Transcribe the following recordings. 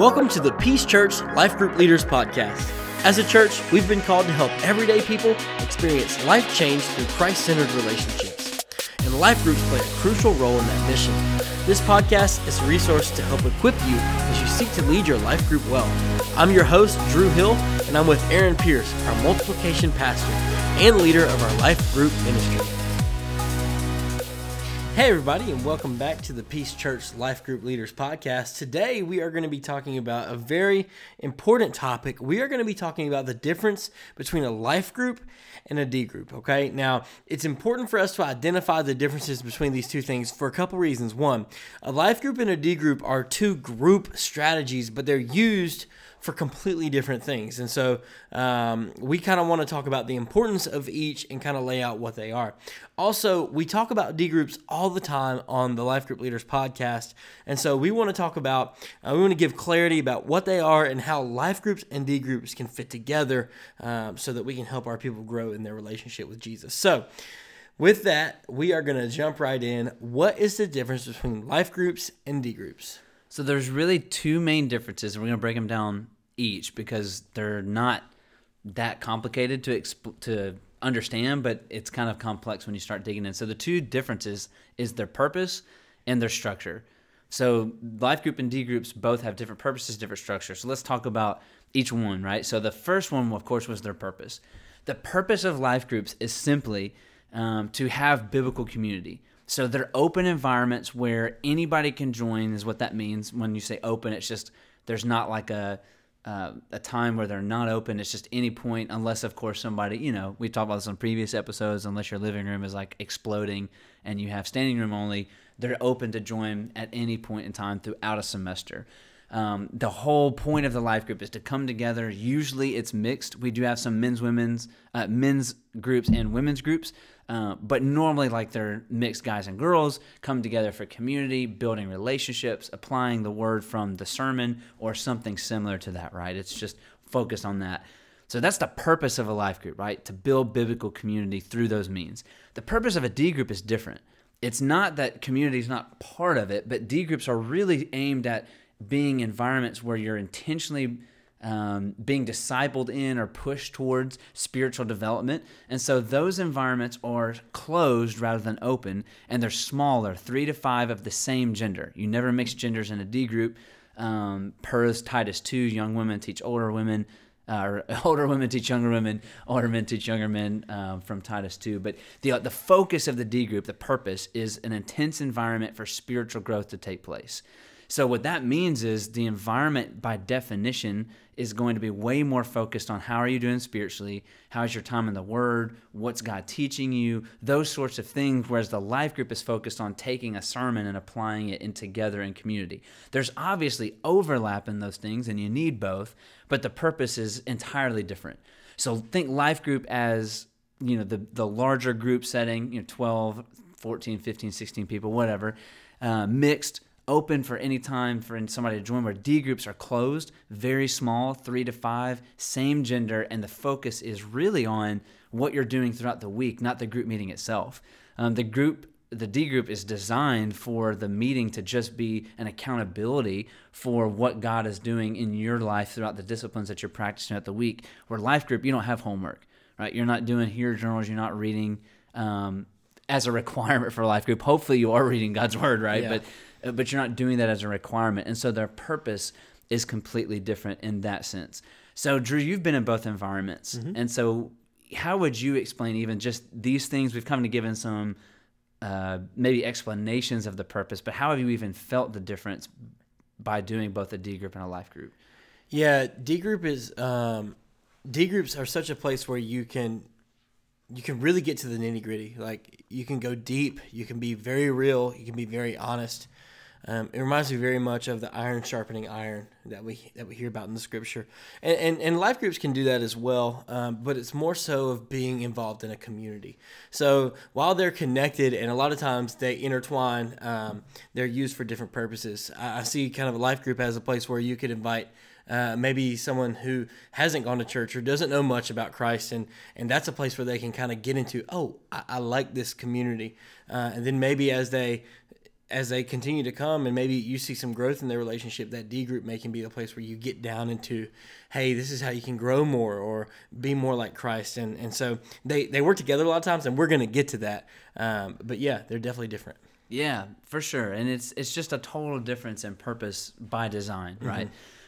Welcome to the Peace Church Life Group Leaders Podcast. As a church, we've been called to help everyday people experience life change through Christ centered relationships. And life groups play a crucial role in that mission. This podcast is a resource to help equip you as you seek to lead your life group well. I'm your host, Drew Hill, and I'm with Aaron Pierce, our multiplication pastor and leader of our life group ministry. Hey, everybody, and welcome back to the Peace Church Life Group Leaders Podcast. Today, we are going to be talking about a very important topic. We are going to be talking about the difference between a life group and a D group. Okay, now it's important for us to identify the differences between these two things for a couple reasons. One, a life group and a D group are two group strategies, but they're used for completely different things. And so um, we kind of want to talk about the importance of each and kind of lay out what they are. Also, we talk about D groups all the time on the Life Group Leaders podcast. And so we want to talk about, uh, we want to give clarity about what they are and how life groups and D groups can fit together um, so that we can help our people grow in their relationship with Jesus. So, with that, we are going to jump right in. What is the difference between life groups and D groups? So there's really two main differences, and we're going to break them down each because they're not that complicated to exp- to understand, but it's kind of complex when you start digging in. So the two differences is their purpose and their structure. So life group and D groups both have different purposes, different structures. So let's talk about each one, right? So the first one, of course, was their purpose. The purpose of life groups is simply um, to have biblical community. So they're open environments where anybody can join, is what that means. When you say open, it's just there's not like a uh, a time where they're not open. It's just any point, unless of course somebody, you know, we talked about this on previous episodes. Unless your living room is like exploding and you have standing room only, they're open to join at any point in time throughout a semester. Um, the whole point of the life group is to come together. Usually it's mixed. We do have some men's, women's, uh, men's groups and women's groups. Uh, but normally, like they're mixed guys and girls come together for community, building relationships, applying the word from the sermon or something similar to that, right? It's just focused on that. So that's the purpose of a life group, right? To build biblical community through those means. The purpose of a D group is different. It's not that community is not part of it, but D groups are really aimed at being environments where you're intentionally um, being discipled in or pushed towards spiritual development. And so those environments are closed rather than open, and they're smaller, three to five of the same gender. You never mix genders in a D group. Um, Titus 2, young women teach older women. Uh, or older women teach younger women, older men teach younger men um, from Titus 2. But the, the focus of the D group, the purpose, is an intense environment for spiritual growth to take place. So, what that means is the environment, by definition, is going to be way more focused on how are you doing spiritually, how's your time in the Word, what's God teaching you, those sorts of things. Whereas the life group is focused on taking a sermon and applying it in together in community. There's obviously overlap in those things, and you need both, but the purpose is entirely different. So, think life group as you know the the larger group setting, you know, 12, 14, 15, 16 people, whatever, uh, mixed open for any time for somebody to join where D groups are closed, very small, three to five, same gender, and the focus is really on what you're doing throughout the week, not the group meeting itself. Um, the group the D group is designed for the meeting to just be an accountability for what God is doing in your life throughout the disciplines that you're practicing at the week. Where life group, you don't have homework, right? You're not doing here journals, you're not reading um, as a requirement for life group. Hopefully, you are reading God's word, right? Yeah. But but you're not doing that as a requirement. And so their purpose is completely different in that sense. So, Drew, you've been in both environments. Mm-hmm. And so, how would you explain even just these things? We've come to given some uh, maybe explanations of the purpose, but how have you even felt the difference by doing both a D group and a life group? Yeah, D group is um, D groups are such a place where you can you can really get to the nitty gritty. Like you can go deep, you can be very real, you can be very honest. Um, it reminds me very much of the iron sharpening iron that we that we hear about in the scripture, and and, and life groups can do that as well. Um, but it's more so of being involved in a community. So while they're connected, and a lot of times they intertwine, um, they're used for different purposes. I, I see kind of a life group as a place where you could invite uh, maybe someone who hasn't gone to church or doesn't know much about Christ, and and that's a place where they can kind of get into. Oh, I, I like this community, uh, and then maybe as they as they continue to come and maybe you see some growth in their relationship, that D group may can be the place where you get down into, hey, this is how you can grow more or be more like Christ. And, and so they, they work together a lot of times, and we're going to get to that. Um, but yeah, they're definitely different. Yeah, for sure, and it's it's just a total difference in purpose by design, right?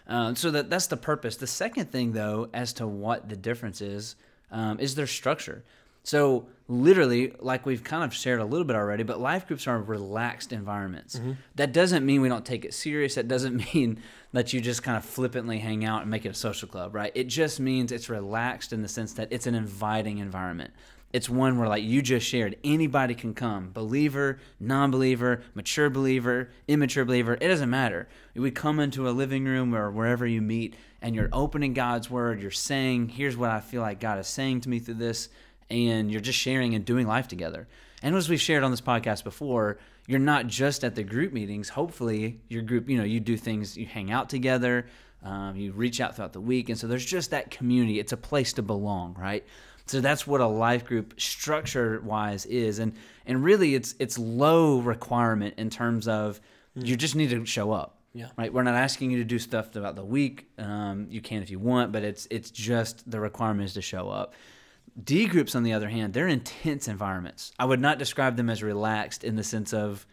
Mm-hmm. Uh, so that that's the purpose. The second thing, though, as to what the difference is, um, is their structure. So literally, like we've kind of shared a little bit already, but life groups are relaxed environments. Mm-hmm. That doesn't mean we don't take it serious. That doesn't mean that you just kind of flippantly hang out and make it a social club, right? It just means it's relaxed in the sense that it's an inviting environment it's one where like you just shared anybody can come believer non-believer mature believer immature believer it doesn't matter we come into a living room or wherever you meet and you're opening god's word you're saying here's what i feel like god is saying to me through this and you're just sharing and doing life together and as we've shared on this podcast before you're not just at the group meetings hopefully your group you know you do things you hang out together um, you reach out throughout the week and so there's just that community it's a place to belong right so that's what a life group structure wise is, and and really it's it's low requirement in terms of mm. you just need to show up. Yeah. Right. We're not asking you to do stuff throughout the week. Um, you can if you want, but it's it's just the requirement is to show up. D groups, on the other hand, they're intense environments. I would not describe them as relaxed in the sense of,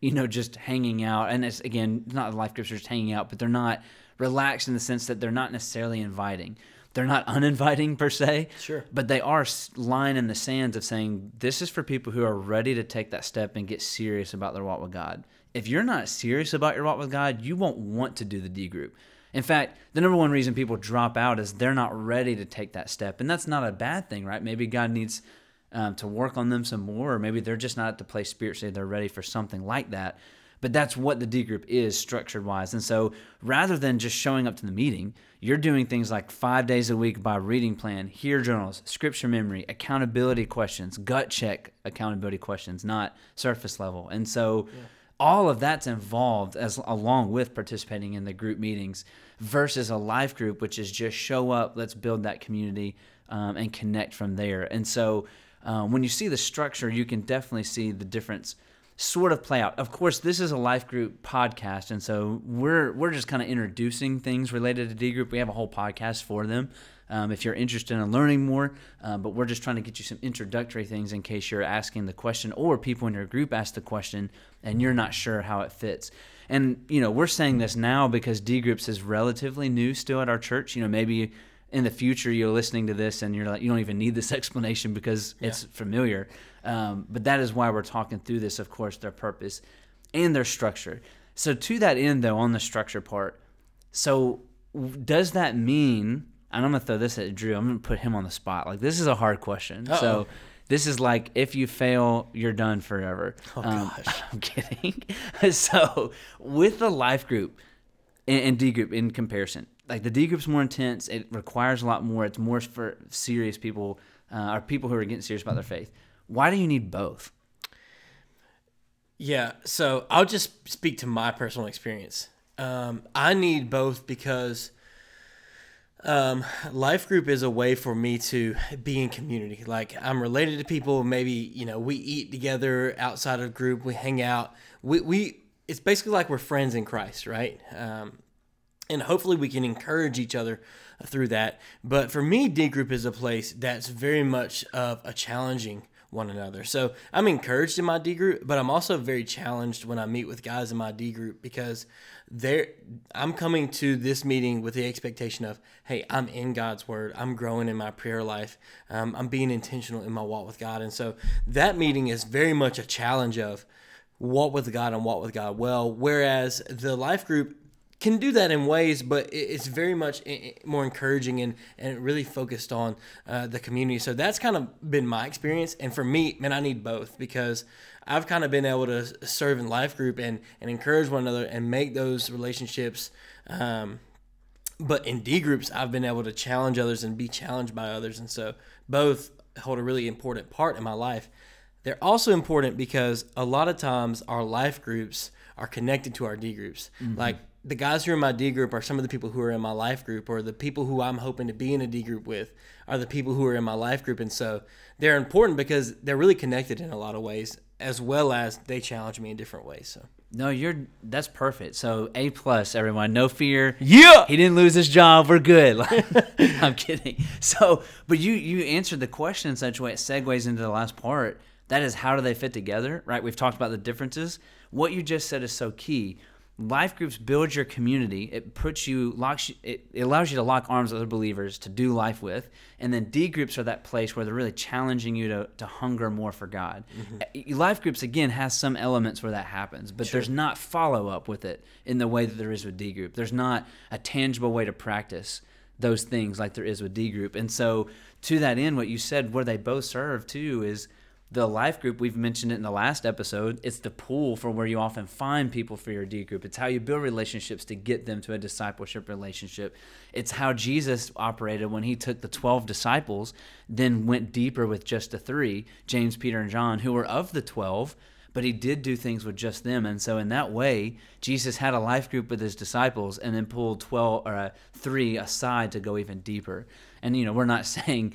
you know, just hanging out. And it's again, not life groups are just hanging out, but they're not relaxed in the sense that they're not necessarily inviting they're not uninviting per se. Sure. But they are line in the sands of saying this is for people who are ready to take that step and get serious about their walk with God. If you're not serious about your walk with God, you won't want to do the D group. In fact, the number one reason people drop out is they're not ready to take that step. And that's not a bad thing, right? Maybe God needs um, to work on them some more, or maybe they're just not at the place spiritually they're ready for something like that. But that's what the D group is structured wise. And so rather than just showing up to the meeting, you're doing things like five days a week by reading plan, hear journals, scripture memory, accountability questions, gut check accountability questions, not surface level. And so yeah. all of that's involved as along with participating in the group meetings versus a life group, which is just show up, let's build that community um, and connect from there. And so um, when you see the structure, you can definitely see the difference sort of play out. Of course, this is a life group podcast, and so we're we're just kind of introducing things related to D group. We have a whole podcast for them. Um, if you're interested in learning more, uh, but we're just trying to get you some introductory things in case you're asking the question or people in your group ask the question and you're not sure how it fits. And you know, we're saying this now because D groups is relatively new still at our church. You know, maybe in the future you're listening to this and you're like you don't even need this explanation because yeah. it's familiar um, but that is why we're talking through this of course their purpose and their structure so to that end though on the structure part so does that mean and i'm gonna throw this at drew i'm gonna put him on the spot like this is a hard question Uh-oh. so this is like if you fail, you're done forever. Oh um, gosh, I'm kidding. so with the life group and, and D group in comparison, like the D group's more intense. It requires a lot more. It's more for serious people uh, or people who are getting serious about their faith. Why do you need both? Yeah, so I'll just speak to my personal experience. Um, I need both because um, life group is a way for me to be in community. Like I'm related to people. Maybe you know we eat together outside of group. We hang out. We we it's basically like we're friends in Christ, right? Um, and hopefully we can encourage each other through that. But for me, D group is a place that's very much of a challenging one another. So I'm encouraged in my D group, but I'm also very challenged when I meet with guys in my D group because they're I'm coming to this meeting with the expectation of, hey, I'm in God's word. I'm growing in my prayer life. Um, I'm being intentional in my walk with God. And so that meeting is very much a challenge of walk with God and walk with God well. Whereas the life group can do that in ways, but it's very much more encouraging and, and really focused on uh, the community. So that's kind of been my experience. And for me, man, I need both because I've kind of been able to serve in life group and, and encourage one another and make those relationships. Um, but in D groups, I've been able to challenge others and be challenged by others. And so both hold a really important part in my life. They're also important because a lot of times our life groups are connected to our D groups. Mm-hmm. Like the guys who are in my D group are some of the people who are in my life group, or the people who I'm hoping to be in a D group with are the people who are in my life group. And so they're important because they're really connected in a lot of ways, as well as they challenge me in different ways. So. No, you're that's perfect. So A plus, everyone. No fear. Yeah. He didn't lose his job. We're good. I'm kidding. So, but you you answered the question in such a way it segues into the last part. That is how do they fit together, right? We've talked about the differences. What you just said is so key. Life groups build your community. It puts you locks. You, it, it allows you to lock arms with other believers to do life with, and then D groups are that place where they're really challenging you to, to hunger more for God. Mm-hmm. Life groups again has some elements where that happens, but sure. there's not follow up with it in the way that there is with D group. There's not a tangible way to practice those things like there is with D group, and so to that end, what you said, where they both serve too, is the life group we've mentioned it in the last episode it's the pool for where you often find people for your d group. It's how you build relationships to get them to a discipleship relationship. It's how jesus operated when he took the 12 disciples then went deeper with just the three james peter and john who were of the 12 but he did do things with just them. And so in that way jesus had a life group with his disciples and then pulled 12 or uh, three aside to go even deeper. And you know we're not saying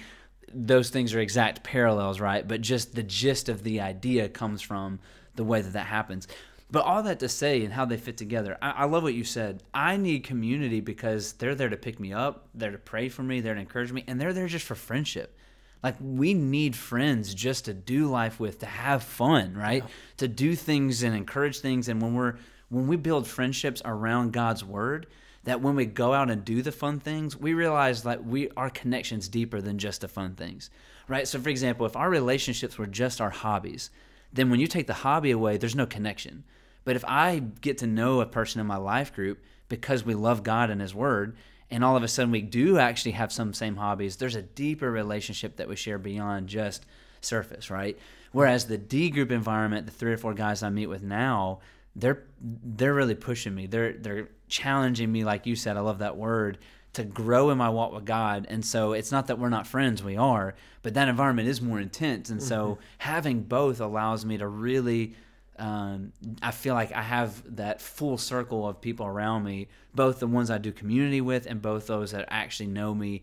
those things are exact parallels, right? But just the gist of the idea comes from the way that that happens. But all that to say and how they fit together, I, I, love what you said. I need community because they're there to pick me up, they're to pray for me, they're to encourage me, and they're there just for friendship. Like we need friends just to do life with, to have fun, right? Yeah. To do things and encourage things. And when we're when we build friendships around God's word, that when we go out and do the fun things, we realize that we our connections deeper than just the fun things. Right? So for example, if our relationships were just our hobbies, then when you take the hobby away, there's no connection. But if I get to know a person in my life group because we love God and his word, and all of a sudden we do actually have some same hobbies, there's a deeper relationship that we share beyond just surface, right? Whereas the D group environment, the three or four guys I meet with now, they're they're really pushing me. They're they're challenging me, like you said. I love that word to grow in my walk with God. And so it's not that we're not friends, we are, but that environment is more intense. And mm-hmm. so having both allows me to really. Um, I feel like I have that full circle of people around me, both the ones I do community with and both those that actually know me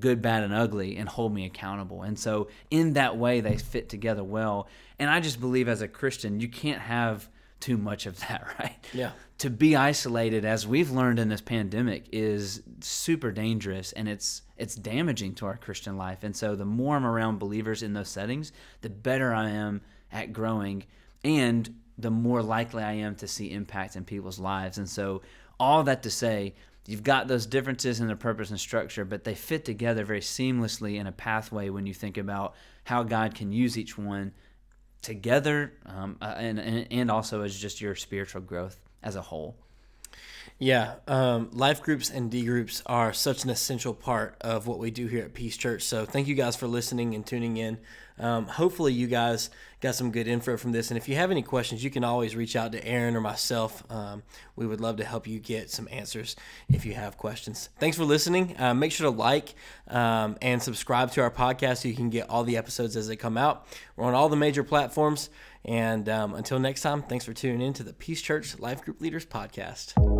good, bad, and ugly and hold me accountable. And so, in that way, they fit together well. And I just believe as a Christian, you can't have too much of that, right? Yeah. To be isolated, as we've learned in this pandemic, is super dangerous and it's it's damaging to our Christian life. And so the more I'm around believers in those settings, the better I am at growing and the more likely I am to see impact in people's lives. And so all that to say, you've got those differences in their purpose and structure, but they fit together very seamlessly in a pathway when you think about how God can use each one together um, uh, and, and also as just your spiritual growth as a whole. Yeah, um, life groups and D groups are such an essential part of what we do here at Peace Church. So thank you guys for listening and tuning in. Um, hopefully, you guys got some good info from this. And if you have any questions, you can always reach out to Aaron or myself. Um, we would love to help you get some answers if you have questions. Thanks for listening. Uh, make sure to like um, and subscribe to our podcast so you can get all the episodes as they come out. We're on all the major platforms. And um, until next time, thanks for tuning in to the Peace Church Life Group Leaders Podcast.